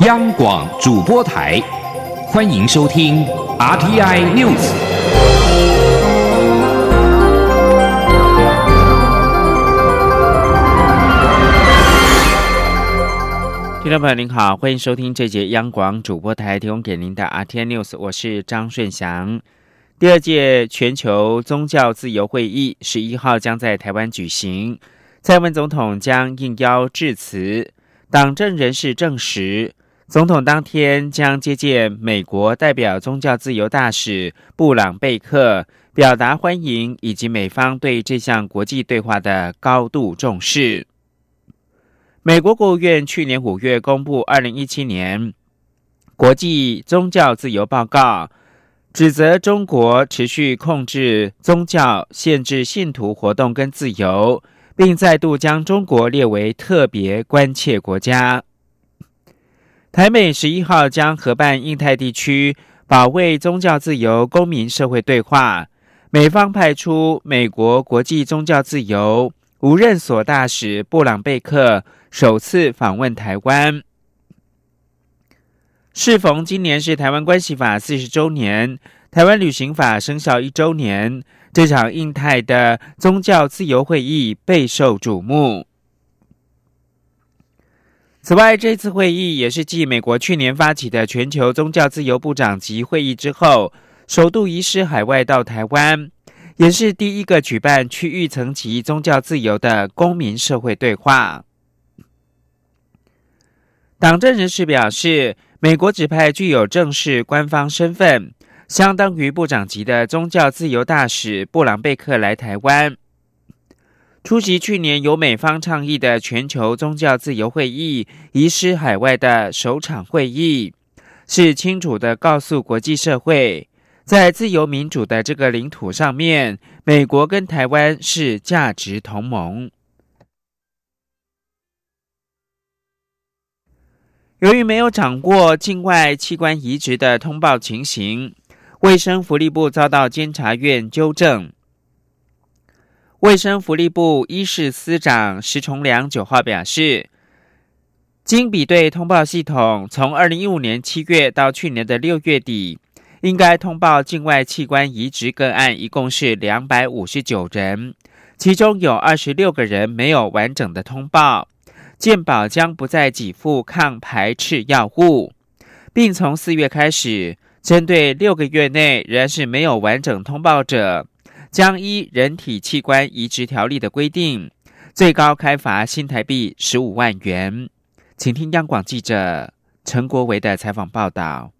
央广主播台，欢迎收听 RTI News。听众朋友您好，欢迎收听这节央广主播台提供给您的 RTI News，我是张顺祥。第二届全球宗教自由会议十一号将在台湾举行，蔡文总统将应邀致辞。党政人士证实。总统当天将接见美国代表宗教自由大使布朗贝克，表达欢迎以及美方对这项国际对话的高度重视。美国国务院去年五月公布《二零一七年国际宗教自由报告》，指责中国持续控制宗教、限制信徒活动跟自由，并再度将中国列为特别关切国家。台美十一号将合办印太地区保卫宗教自由公民社会对话，美方派出美国国际宗教自由无任所大使布朗贝克首次访问台湾。适逢今年是台湾关系法四十周年，台湾旅行法生效一周年，这场印太的宗教自由会议备受瞩目。此外，这次会议也是继美国去年发起的全球宗教自由部长级会议之后，首度移师海外到台湾，也是第一个举办区域层级宗教自由的公民社会对话。党政人士表示，美国指派具有正式官方身份，相当于部长级的宗教自由大使布朗贝克来台湾。出席去年由美方倡议的全球宗教自由会议移师海外的首场会议，是清楚的告诉国际社会，在自由民主的这个领土上面，美国跟台湾是价值同盟。由于没有掌握境外器官移植的通报情形，卫生福利部遭到监察院纠正。卫生福利部医事司长石崇良九号表示，经比对通报系统，从二零一五年七月到去年的六月底，应该通报境外器官移植个案一共是两百五十九人，其中有二十六个人没有完整的通报，健保将不再给付抗排斥药物，并从四月开始，针对六个月内仍然是没有完整通报者。将依人体器官移植条例的规定，最高开罚新台币十五万元。请听央广记者陈国维的采访报道。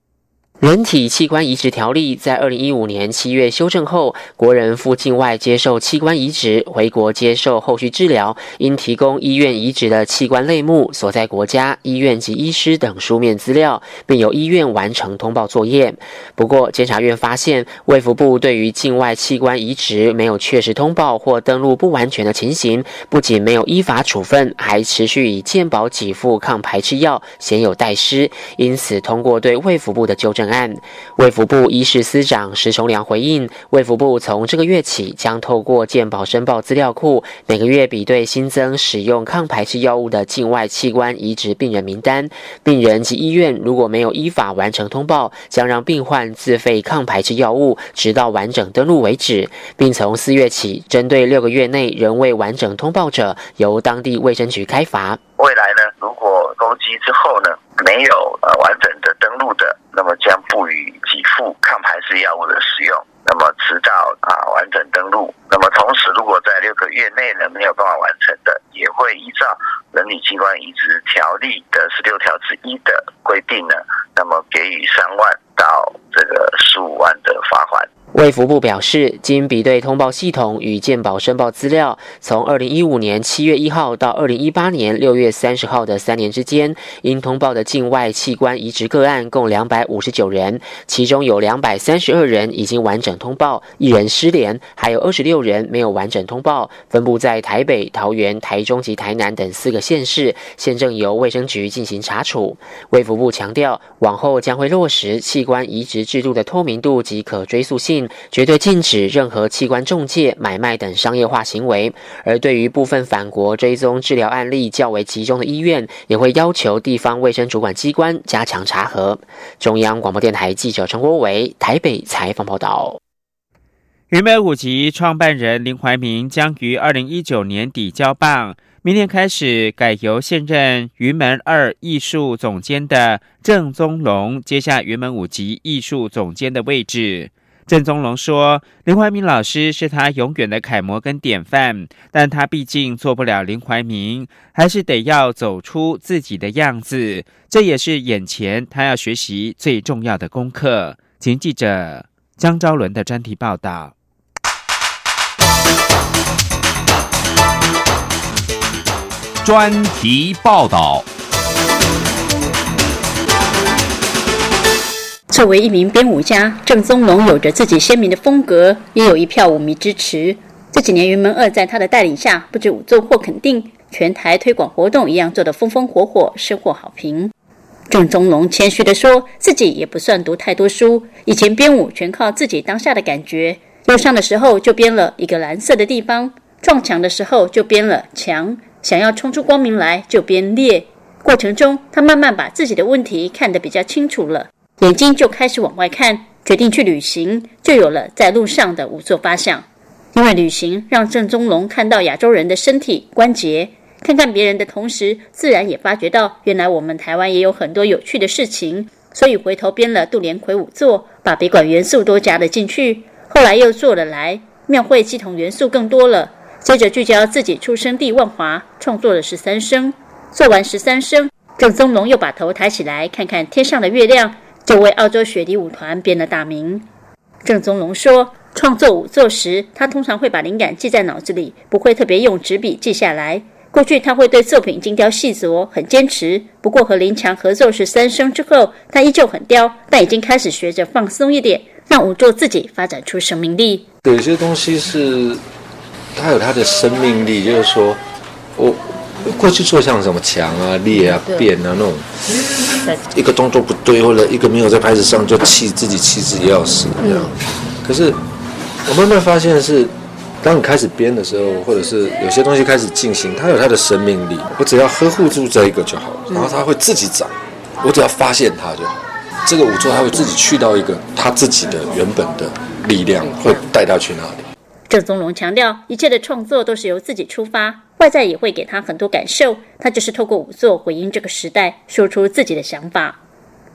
人体器官移植条例在二零一五年七月修正后，国人赴境外接受器官移植，回国接受后续治疗，应提供医院移植的器官类目、所在国家、医院及医师等书面资料，并由医院完成通报作业。不过，监察院发现，卫福部对于境外器官移植没有确实通报或登录不完全的情形，不仅没有依法处分，还持续以健保给付抗排斥药，鲜有代失。因此，通过对卫福部的纠正案案。卫福部医事司长石崇良回应，卫福部从这个月起将透过健保申报资料库，每个月比对新增使用抗排斥药物的境外器官移植病人名单。病人及医院如果没有依法完成通报，将让病患自费抗排斥药物，直到完整登录为止。并从四月起，针对六个月内仍未完整通报者，由当地卫生局开罚。未来呢，如果攻击之后呢，没有呃完整的登录的。那么将不予给付抗排斥药物的使用，那么直到啊完整登录。那么同时，如果在六个月内呢没有办法完成的，也会依照人体器官移植条例的十六条之一的规定呢，那么给予三万到这个十五万的罚款。卫福部表示，经比对通报系统与健保申报资料，从二零一五年七月一号到二零一八年六月三十号的三年之间，应通报的境外器官移植个案共两百五十九人，其中有两百三十二人已经完整通报，一人失联，还有二十六人没有完整通报，分布在台北、桃园、台中及台南等四个县市，现正由卫生局进行查处。卫福部强调，往后将会落实器官移植制度的透明度及可追溯性。绝对禁止任何器官中介、买卖等商业化行为。而对于部分返国追踪治疗案例较为集中的医院，也会要求地方卫生主管机关加强查核。中央广播电台记者陈国伟台北采访报道。云门舞集创办人林怀民将于二零一九年底交棒，明天开始改由现任云门二艺术总监的郑宗龙接下云门舞集艺术总监的位置。郑宗龙说：“林怀民老师是他永远的楷模跟典范，但他毕竟做不了林怀民，还是得要走出自己的样子，这也是眼前他要学习最重要的功课。”请记者江昭伦的专题报道。专题报道。作为一名编舞家，郑宗龙有着自己鲜明的风格，也有一票舞迷支持。这几年，云门二在他的带领下，不止舞作获肯定，全台推广活动一样做得风风火火，收获好评。郑宗龙谦虚地说，自己也不算读太多书，以前编舞全靠自己当下的感觉。忧伤的时候就编了一个蓝色的地方，撞墙的时候就编了墙。想要冲出光明来，就编裂。过程中，他慢慢把自己的问题看得比较清楚了，眼睛就开始往外看，决定去旅行，就有了在路上的五座发想。因为旅行让郑宗龙看到亚洲人的身体关节，看看别人的同时，自然也发觉到原来我们台湾也有很多有趣的事情，所以回头编了杜连魁五座，把别馆元素都加了进去。后来又做了来庙会系统元素更多了。接着聚焦自己出生地万华，创作了十三声。做完十三声，郑宗龙又把头抬起来看看天上的月亮，就为澳洲雪梨舞团编了大名。郑宗龙说，创作舞作时，他通常会把灵感记在脑子里，不会特别用纸笔记下来。过去他会对作品精雕细琢，很坚持。不过和林强合作十三声之后，他依旧很刁，但已经开始学着放松一点，让舞作自己发展出生命力。有些东西是。它有它的生命力，就是说，我过去做像什么墙啊、裂啊、变啊那种，一个动作不对，或者一个没有在拍子上就气自己气自己要死这样。可是我慢慢发现是，当你开始编的时候，或者是有些东西开始进行，它有它的生命力。我只要呵护住这一个就好了，然后它会自己长。我只要发现它就好。这个舞作它会自己去到一个它自己的原本的力量，会带它去那里。郑宗龙强调，一切的创作都是由自己出发，外在也会给他很多感受。他就是透过舞作回应这个时代，说出自己的想法。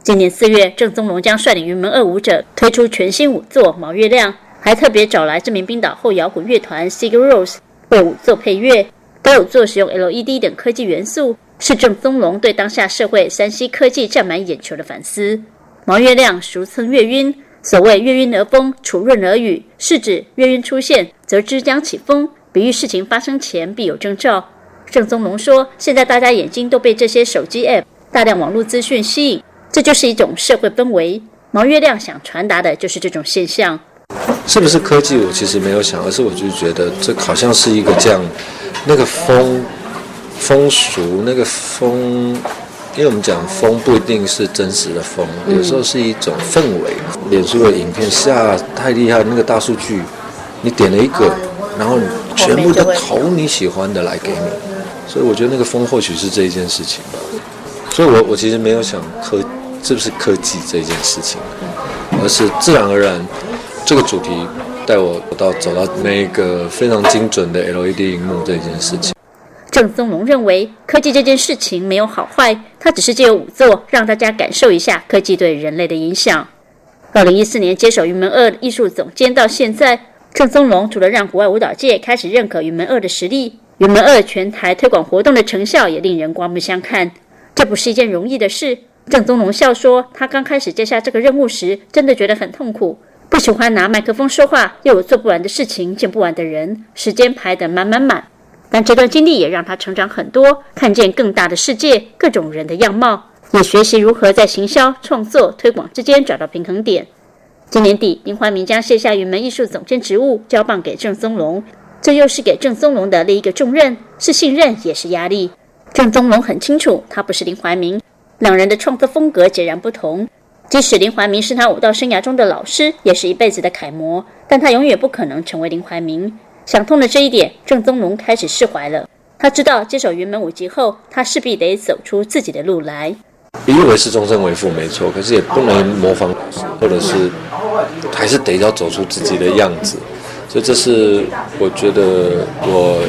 今年四月，郑宗龙将率领云门二舞者推出全新舞作《毛月亮》，还特别找来知名冰岛后摇滚乐团 Sigur Rós 为舞作配乐。该舞作使用 LED 等科技元素，是郑宗龙对当下社会山西科技占满眼球的反思。《毛月亮》俗称月晕。所谓月晕而风，楚润而雨，是指月晕出现，则之将起风，比喻事情发生前必有征兆。郑宗龙说：“现在大家眼睛都被这些手机 App、大量网络资讯吸引，这就是一种社会氛围。毛月亮想传达的就是这种现象。是不是科技？我其实没有想，而是我就觉得这好像是一个这样，那个风风俗，那个风。”因为我们讲风不一定是真实的风，有时候是一种氛围。脸书的影片下太厉害，那个大数据，你点了一个，然后全部都投你喜欢的来给你，所以我觉得那个风或许是这一件事情吧。所以我我其实没有想科是不是科技这件事情，而是自然而然这个主题带我到走到那个非常精准的 LED 荧幕这件事情。郑松龙认为，科技这件事情没有好坏，他只是借由舞作让大家感受一下科技对人类的影响。二零一四年接手云门二艺术总监到现在，郑宗龙除了让国外舞蹈界开始认可云门二的实力，云门二全台推广活动的成效也令人刮目相看。这不是一件容易的事。郑宗龙笑说，他刚开始接下这个任务时，真的觉得很痛苦，不喜欢拿麦克风说话，又有做不完的事情，见不完的人，时间排得满满满。但这段经历也让他成长很多，看见更大的世界，各种人的样貌，也学习如何在行销、创作、推广之间找到平衡点。今年底，林怀民将卸下云门艺术总监职务，交棒给郑松龙，这又是给郑松龙的另一个重任，是信任也是压力。郑松龙很清楚，他不是林怀民，两人的创作风格截然不同。即使林怀民是他武道生涯中的老师，也是一辈子的楷模，但他永远不可能成为林怀民。想通了这一点，郑宗龙开始释怀了。他知道接手云门舞集后，他势必得走出自己的路来。以为是终身为父没错，可是也不能模仿，或者是还是得要走出自己的样子。所以这是我觉得我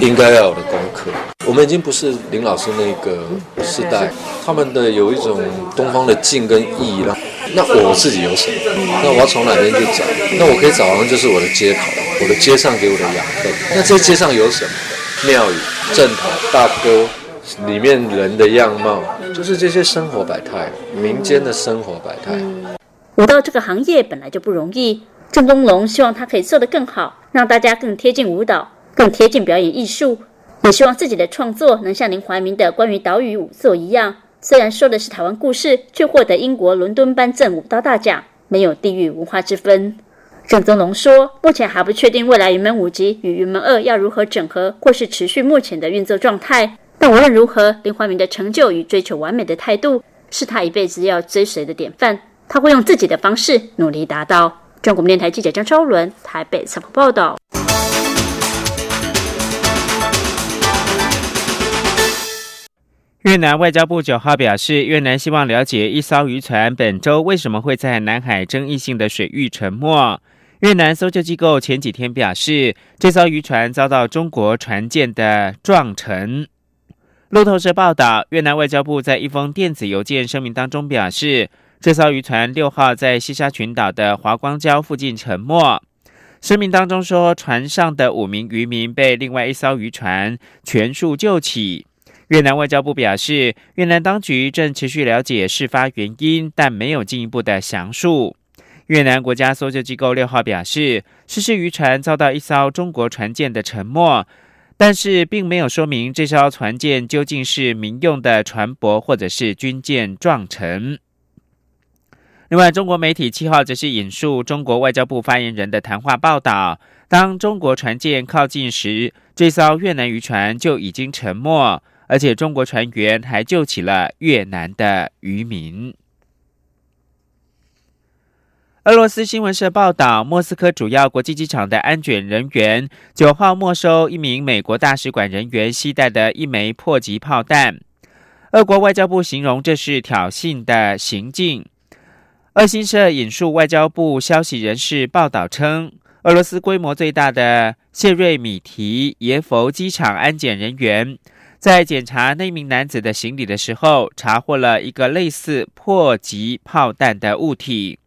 应该要有的功课。我们已经不是林老师那个时代，他们的有一种东方的静跟意了。那我自己有什么？那我要从哪边去找？那我可以找的就是我的街头，我的街上给我的养分。那这街上有什么？庙宇、正堂、大哥，里面人的样貌，就是这些生活百态，民间的生活百态。舞蹈这个行业本来就不容易。郑东龙希望他可以做得更好，让大家更贴近舞蹈，更贴近表演艺术。也希望自己的创作能像林怀民的关于岛屿舞作一样，虽然说的是台湾故事，却获得英国伦敦颁赠武道大奖，没有地域文化之分。郑宗龙说，目前还不确定未来云门舞集与云门二要如何整合，或是持续目前的运作状态。但无论如何，林怀民的成就与追求完美的态度，是他一辈子要追随的典范。他会用自己的方式努力达到。中国电台记者张超伦台北采访报道。越南外交部九号表示，越南希望了解一艘渔船本周为什么会在南海争议性的水域沉没。越南搜救机构前几天表示，这艘渔船遭到中国船舰的撞沉。路透社报道，越南外交部在一封电子邮件声明当中表示。这艘渔船六号在西沙群岛的华光礁附近沉没。声明当中说，船上的五名渔民被另外一艘渔船全数救起。越南外交部表示，越南当局正持续了解事发原因，但没有进一步的详述。越南国家搜救机构六号表示，失事渔船遭到一艘中国船舰的沉没，但是并没有说明这艘船舰究竟是民用的船舶或者是军舰撞沉。另外，中国媒体七号则是引述中国外交部发言人的谈话报道：当中国船舰靠近时，这艘越南渔船就已经沉没，而且中国船员还救起了越南的渔民。俄罗斯新闻社报道，莫斯科主要国际机场的安检人员九号没收一名美国大使馆人员携带的一枚迫击炮弹。俄国外交部形容这是挑衅的行径。俄新社引述外交部消息人士报道称，俄罗斯规模最大的谢瑞米提耶佛机场安检人员在检查那名男子的行李的时候，查获了一个类似迫击炮弹的物体。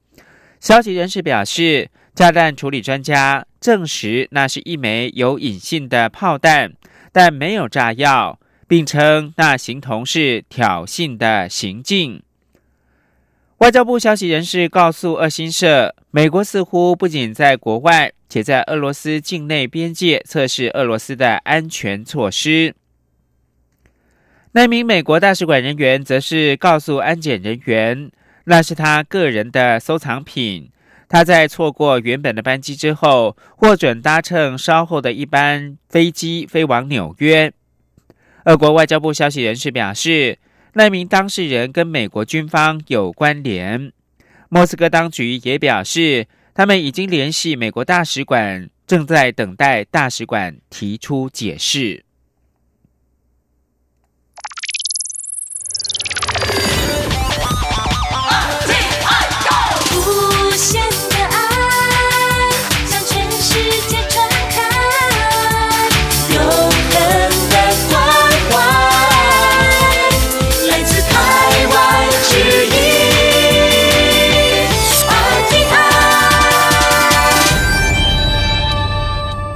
消息人士表示，炸弹处理专家证实那是一枚有引信的炮弹，但没有炸药，并称那形同是挑衅的行径。外交部消息人士告诉俄新社，美国似乎不仅在国外，且在俄罗斯境内边界测试俄罗斯的安全措施。那名美国大使馆人员则是告诉安检人员，那是他个人的收藏品。他在错过原本的班机之后，获准搭乘稍后的一班飞机飞往纽约。俄国外交部消息人士表示。那名当事人跟美国军方有关联。莫斯科当局也表示，他们已经联系美国大使馆，正在等待大使馆提出解释。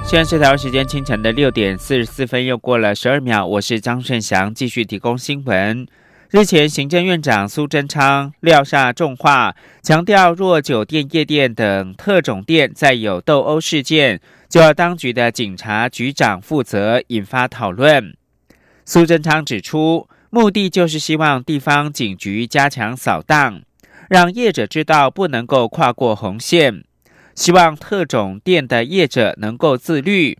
现在是台湾时间清晨的六点四十四分，又过了十二秒。我是张顺祥，继续提供新闻。日前，行政院长苏贞昌撂下重话，强调若酒店、夜店等特种店再有斗殴事件，就要当局的警察局长负责，引发讨论。苏贞昌指出，目的就是希望地方警局加强扫荡，让业者知道不能够跨过红线。希望特种店的业者能够自律。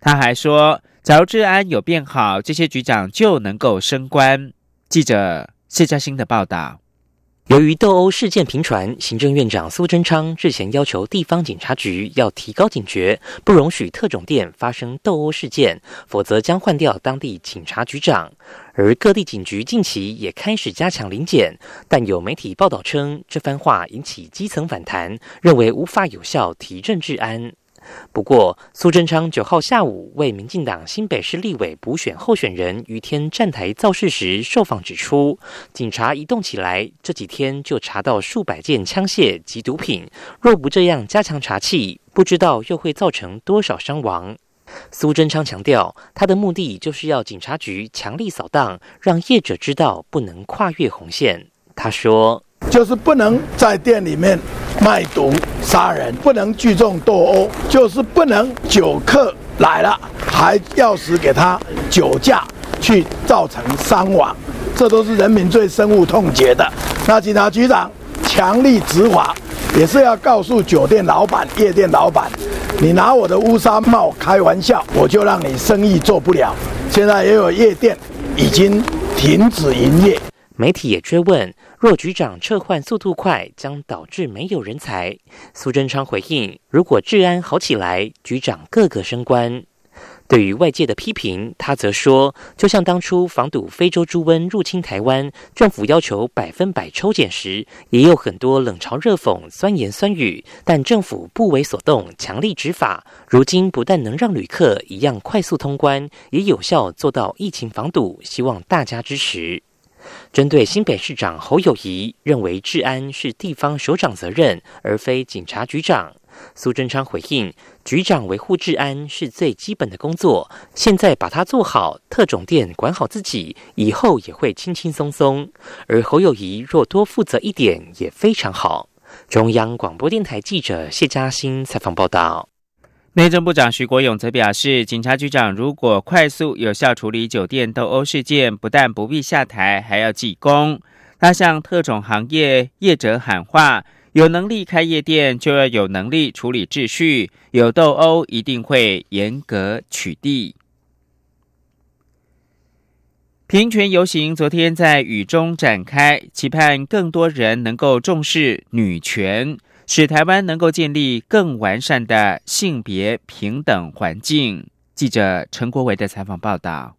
他还说，假如治安有变好，这些局长就能够升官。记者谢嘉欣的报道。由于斗殴事件频传，行政院长苏贞昌日前要求地方警察局要提高警觉，不容许特种店发生斗殴事件，否则将换掉当地警察局长。而各地警局近期也开始加强临检，但有媒体报道称，这番话引起基层反弹，认为无法有效提振治安。不过，苏贞昌九号下午为民进党新北市立委补选候选人于天站台造势时受访指出，警察一动起来，这几天就查到数百件枪械及毒品。若不这样加强查缉，不知道又会造成多少伤亡。苏贞昌强调，他的目的就是要警察局强力扫荡，让业者知道不能跨越红线。他说：“就是不能在店里面。”卖毒杀人不能聚众斗殴，就是不能酒客来了还要匙给他酒驾去造成伤亡，这都是人民最深恶痛绝的。那警察局长强力执法，也是要告诉酒店老板、夜店老板，你拿我的乌纱帽开玩笑，我就让你生意做不了。现在也有夜店已经停止营业。媒体也追问。若局长撤换速度快，将导致没有人才。苏贞昌回应：如果治安好起来，局长个个升官。对于外界的批评，他则说：就像当初防堵非洲猪瘟入侵台湾，政府要求百分百抽检时，也有很多冷嘲热讽、酸言酸语，但政府不为所动，强力执法。如今不但能让旅客一样快速通关，也有效做到疫情防堵。希望大家支持。针对新北市长侯友谊认为治安是地方首长责任，而非警察局长，苏贞昌回应：局长维护治安是最基本的工作，现在把它做好，特种店管好自己，以后也会轻轻松松。而侯友谊若多负责一点，也非常好。中央广播电台记者谢嘉欣采访报道。内政部长徐国勇则表示，警察局长如果快速有效处理酒店斗殴事件，不但不必下台，还要记功。他向特种行业业者喊话：有能力开夜店，就要有能力处理秩序。有斗殴，一定会严格取缔。平权游行昨天在雨中展开，期盼更多人能够重视女权。使台湾能够建立更完善的性别平等环境。记者陈国伟的采访报道。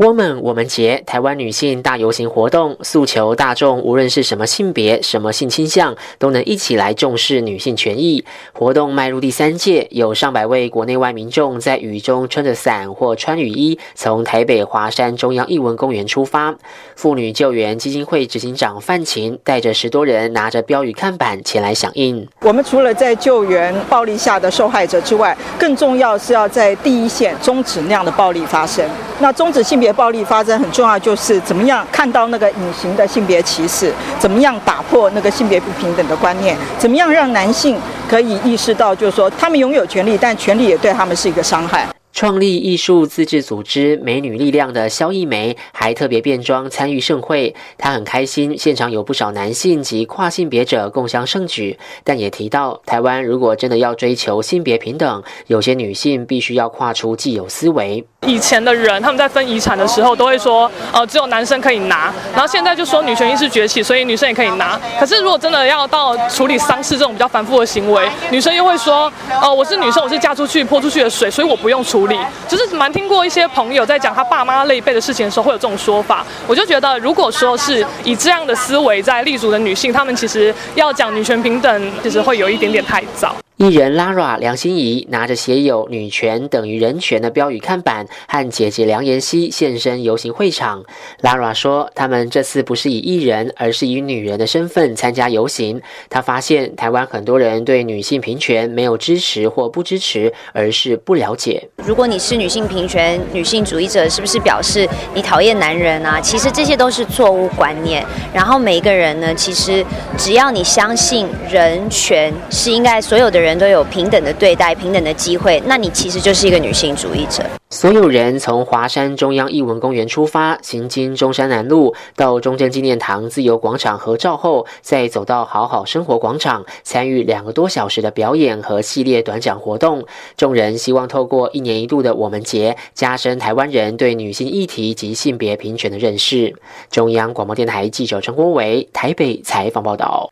Woman 我们节台湾女性大游行活动，诉求大众无论是什么性别、什么性倾向，都能一起来重视女性权益。活动迈入第三届，有上百位国内外民众在雨中撑着伞或穿雨衣，从台北华山中央艺文公园出发。妇女救援基金会执行长范琴带着十多人，拿着标语看板前来响应。我们除了在救援暴力下的受害者之外，更重要是要在第一线终止那样的暴力发生。那终止性别。暴力发生很重要，就是怎么样看到那个隐形的性别歧视，怎么样打破那个性别不平等的观念，怎么样让男性可以意识到，就是说他们拥有权利，但权利也对他们是一个伤害。创立艺术自治组织“美女力量”的萧艺梅还特别变装参与盛会，她很开心，现场有不少男性及跨性别者共襄盛举。但也提到，台湾如果真的要追求性别平等，有些女性必须要跨出既有思维。以前的人他们在分遗产的时候都会说，呃，只有男生可以拿，然后现在就说女权意识崛起，所以女生也可以拿。可是如果真的要到处理丧事这种比较繁复的行为，女生又会说，呃，我是女生，我是嫁出去泼出去的水，所以我不用处理。就是蛮听过一些朋友在讲他爸妈那一辈的事情的时候，会有这种说法。我就觉得，如果说是以这样的思维在立足的女性，她们其实要讲女权平等，其实会有一点点太早。艺人 Lara 梁心怡拿着写有“女权等于人权”的标语看板，和姐姐梁妍希现身游行会场。Lara 说：“他们这次不是以艺人，而是以女人的身份参加游行。她发现台湾很多人对女性平权没有支持或不支持，而是不了解。如果你是女性平权、女性主义者，是不是表示你讨厌男人啊？其实这些都是错误观念。然后每一个人呢，其实只要你相信人权是应该所有的人。”人都有平等的对待、平等的机会，那你其实就是一个女性主义者。所有人从华山中央艺文公园出发，行经中山南路到中正纪念堂自由广场合照后，再走到好好生活广场，参与两个多小时的表演和系列短讲活动。众人希望透过一年一度的我们节，加深台湾人对女性议题及性别平权的认识。中央广播电台记者陈国伟台北采访报道。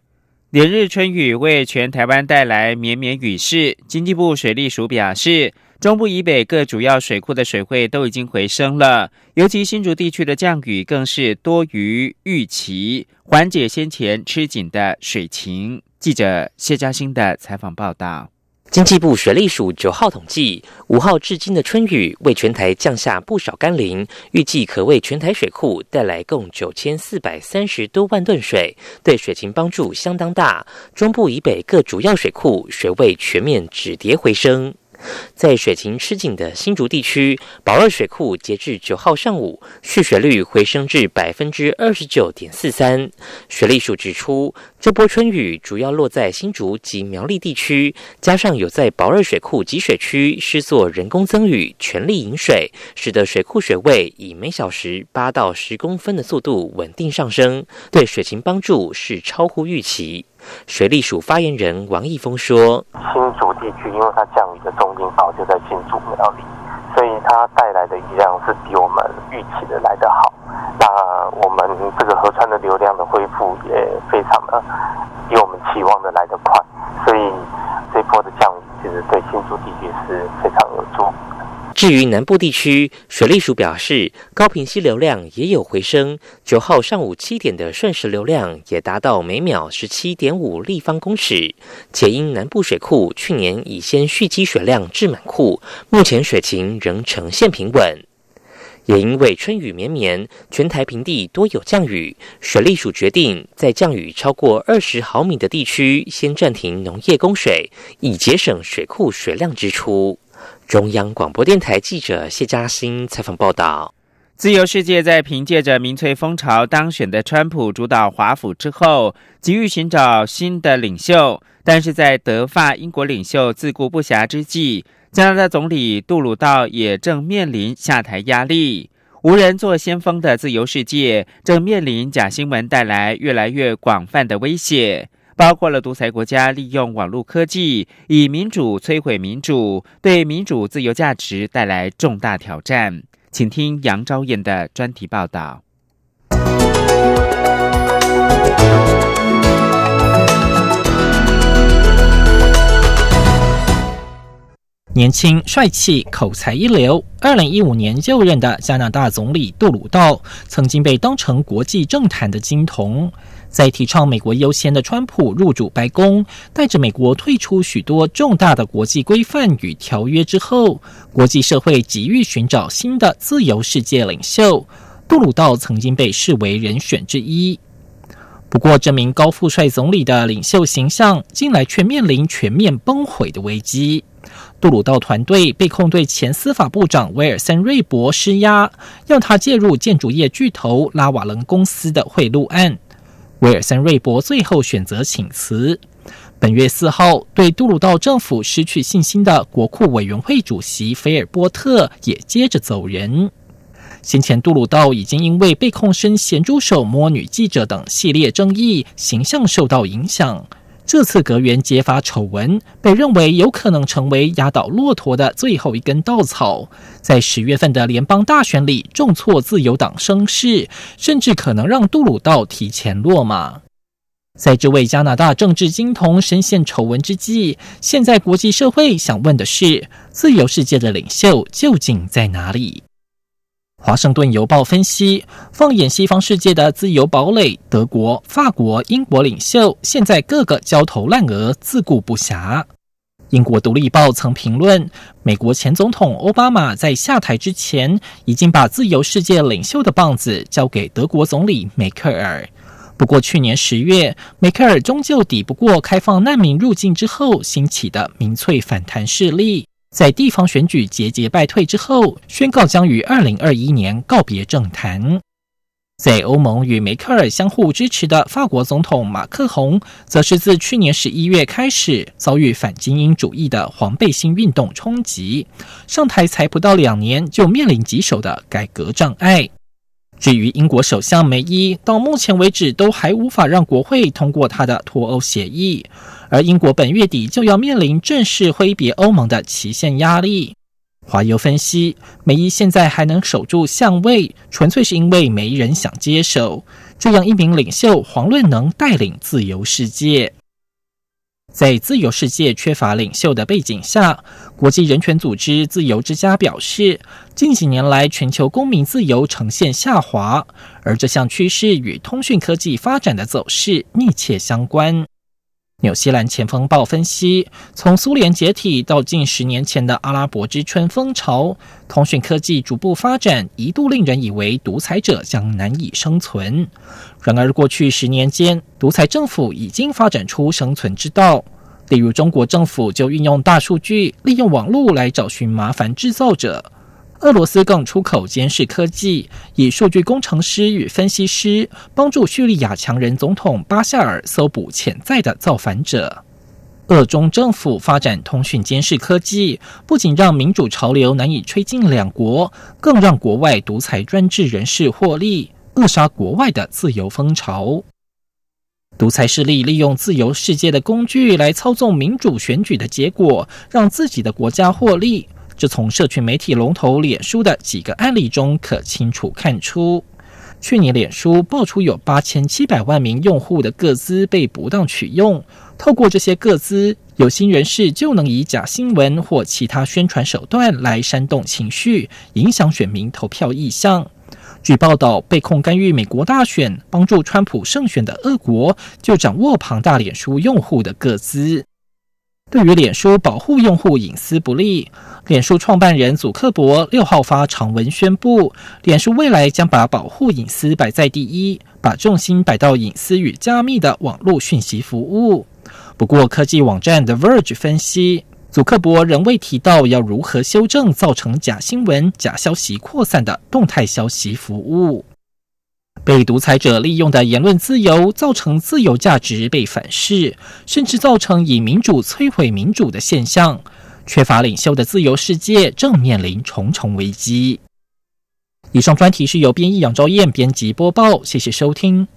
连日春雨为全台湾带来绵绵雨势，经济部水利署表示。中部以北各主要水库的水位都已经回升了，尤其新竹地区的降雨更是多于预期，缓解先前吃紧的水情。记者谢嘉欣的采访报道：经济部水利署九号统计，五号至今的春雨为全台降下不少甘霖，预计可为全台水库带来共九千四百三十多万吨水，对水情帮助相当大。中部以北各主要水库水位全面止跌回升。在水情吃紧的新竹地区，宝二水库截至九号上午蓄水率回升至百分之二十九点四三。水利署指出，这波春雨主要落在新竹及苗栗地区，加上有在宝二水库集水区施作人工增雨，全力引水，使得水库水位以每小时八到十公分的速度稳定上升，对水情帮助是超乎预期。水利署发言人王义峰说：“新竹地区因为它降雨的中心堡就在新竹苗里，所以它带来的雨量是比我们预期的来得好。那我们这个河川的流量的恢复也非常的比我们期望的来得快，所以这波的降雨其实对新竹地区是非常有助。”至于南部地区，水利署表示，高频溪流量也有回升。九号上午七点的瞬时流量也达到每秒十七点五立方公尺，且因南部水库去年已先蓄积水量至满库，目前水情仍呈现平稳。也因为春雨绵绵，全台平地多有降雨，水利署决定在降雨超过二十毫米的地区先暂停农业供水，以节省水库水量支出。中央广播电台记者谢嘉欣采访报道：自由世界在凭借着民粹风潮当选的川普主导华府之后，急于寻找新的领袖。但是在德法英国领袖自顾不暇之际，加拿大总理杜鲁道也正面临下台压力。无人做先锋的自由世界，正面临假新闻带来越来越广泛的威胁。包括了独裁国家利用网络科技以民主摧毁民主，对民主自由价值带来重大挑战。请听杨昭燕的专题报道。年轻、帅气、口才一流，二零一五年就任的加拿大总理杜鲁道，曾经被当成国际政坛的金童。在提倡美国优先的川普入主白宫，带着美国退出许多重大的国际规范与条约之后，国际社会急于寻找新的自由世界领袖。杜鲁道曾经被视为人选之一。不过，这名高富帅总理的领袖形象，近来却面临全面崩毁的危机。杜鲁道团队被控对前司法部长威尔森·瑞博施压，要他介入建筑业巨头拉瓦伦公司的贿赂案。威尔森·瑞博最后选择请辞。本月四号，对杜鲁道政府失去信心的国库委员会主席菲尔波特也接着走人。先前，杜鲁道已经因为被控生咸猪手摸女记者等系列争议，形象受到影响。这次阁员揭发丑闻，被认为有可能成为压倒骆驼的最后一根稻草，在十月份的联邦大选里重挫自由党声势，甚至可能让杜鲁道提前落马。在这位加拿大政治金童深陷丑闻之际，现在国际社会想问的是：自由世界的领袖究竟在哪里？华盛顿邮报分析，放眼西方世界的自由堡垒，德国、法国、英国领袖现在个个焦头烂额，自顾不暇。英国独立报曾评论，美国前总统奥巴马在下台之前，已经把自由世界领袖的棒子交给德国总理梅克尔。不过去年十月，梅克尔终究抵不过开放难民入境之后兴起的民粹反弹势力。在地方选举节节败退之后，宣告将于二零二一年告别政坛。在欧盟与梅克尔相互支持的法国总统马克宏，则是自去年十一月开始遭遇反精英主义的黄背心运动冲击，上台才不到两年，就面临棘手的改革障碍。至于英国首相梅伊，到目前为止都还无法让国会通过他的脱欧协议，而英国本月底就要面临正式挥别欧盟的期限压力。华油分析，梅伊现在还能守住相位，纯粹是因为没人想接手。这样一名领袖，遑论能带领自由世界。在自由世界缺乏领袖的背景下，国际人权组织自由之家表示，近几年来全球公民自由呈现下滑，而这项趋势与通讯科技发展的走势密切相关。纽西兰前锋报分析，从苏联解体到近十年前的阿拉伯之春风潮，通讯科技逐步发展，一度令人以为独裁者将难以生存。然而，过去十年间，独裁政府已经发展出生存之道。例如，中国政府就运用大数据，利用网络来找寻麻烦制造者。俄罗斯更出口监视科技，以数据工程师与分析师帮助叙利亚强人总统巴夏尔搜捕潜在的造反者。俄中政府发展通讯监视科技，不仅让民主潮流难以吹进两国，更让国外独裁专制人士获利，扼杀国外的自由风潮。独裁势力利用自由世界的工具来操纵民主选举的结果，让自己的国家获利。这从社群媒体龙头脸书的几个案例中可清楚看出。去年，脸书爆出有八千七百万名用户的个资被不当取用，透过这些个资，有心人士就能以假新闻或其他宣传手段来煽动情绪，影响选民投票意向。据报道，被控干预美国大选、帮助川普胜选的俄国，就掌握庞大脸书用户的个资。对于脸书保护用户隐私不利，脸书创办人祖克伯六号发长文宣布，脸书未来将把保护隐私摆在第一，把重心摆到隐私与加密的网络讯息服务。不过，科技网站 The Verge 分析，祖克伯仍未提到要如何修正造成假新闻、假消息扩散的动态消息服务。被独裁者利用的言论自由，造成自由价值被反噬，甚至造成以民主摧毁民主的现象。缺乏领袖的自由世界正面临重重危机。以上专题是由编译杨昭燕编辑播报，谢谢收听。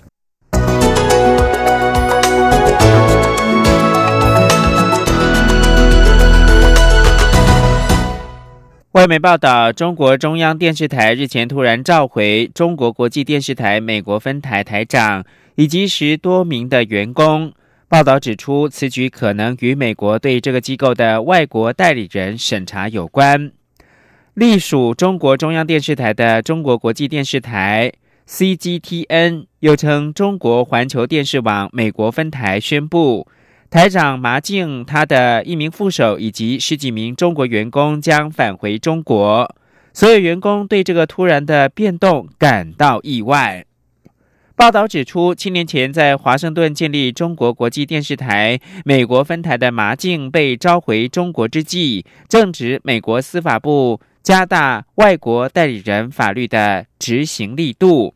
外媒报道，中国中央电视台日前突然召回中国国际电视台美国分台台长以及十多名的员工。报道指出，此举可能与美国对这个机构的外国代理人审查有关。隶属中国中央电视台的中国国际电视台 （CGTN） 又称中国环球电视网美国分台宣布。台长麻静，他的一名副手以及十几名中国员工将返回中国。所有员工对这个突然的变动感到意外。报道指出，七年前在华盛顿建立中国国际电视台美国分台的麻静被召回中国之际，正值美国司法部加大外国代理人法律的执行力度。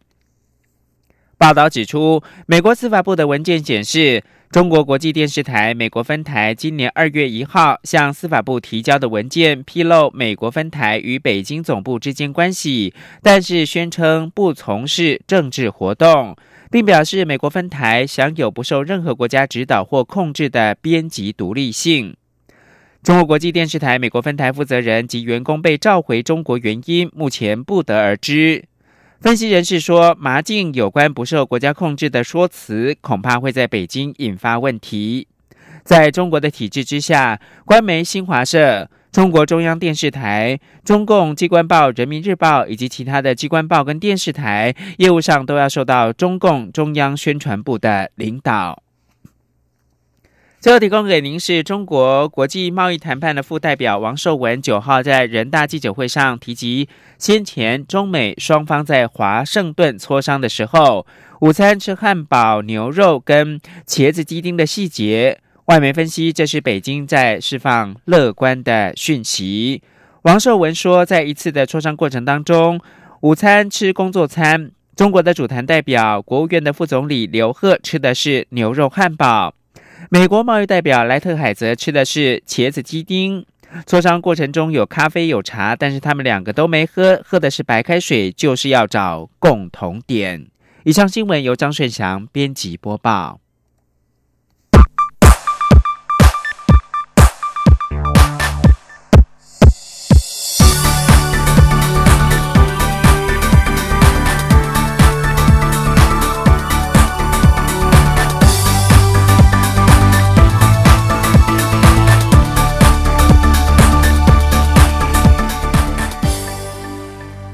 报道指出，美国司法部的文件显示。中国国际电视台美国分台今年二月一号向司法部提交的文件披露美国分台与北京总部之间关系，但是宣称不从事政治活动，并表示美国分台享有不受任何国家指导或控制的编辑独立性。中国国际电视台美国分台负责人及员工被召回中国原因目前不得而知。分析人士说，麻静有关不受国家控制的说辞，恐怕会在北京引发问题。在中国的体制之下，官媒新华社、中国中央电视台、中共机关报《人民日报》以及其他的机关报跟电视台，业务上都要受到中共中央宣传部的领导。最后提供给您是中国国际贸易谈判的副代表王寿文九号在人大记者会上提及，先前中美双方在华盛顿磋商的时候，午餐吃汉堡、牛肉跟茄子鸡丁的细节。外媒分析，这是北京在释放乐观的讯息。王寿文说，在一次的磋商过程当中，午餐吃工作餐。中国的主坛代表、国务院的副总理刘鹤吃的是牛肉汉堡，美国贸易代表莱特海则吃的是茄子鸡丁。磋商过程中有咖啡有茶，但是他们两个都没喝，喝的是白开水，就是要找共同点。以上新闻由张顺祥编辑播报。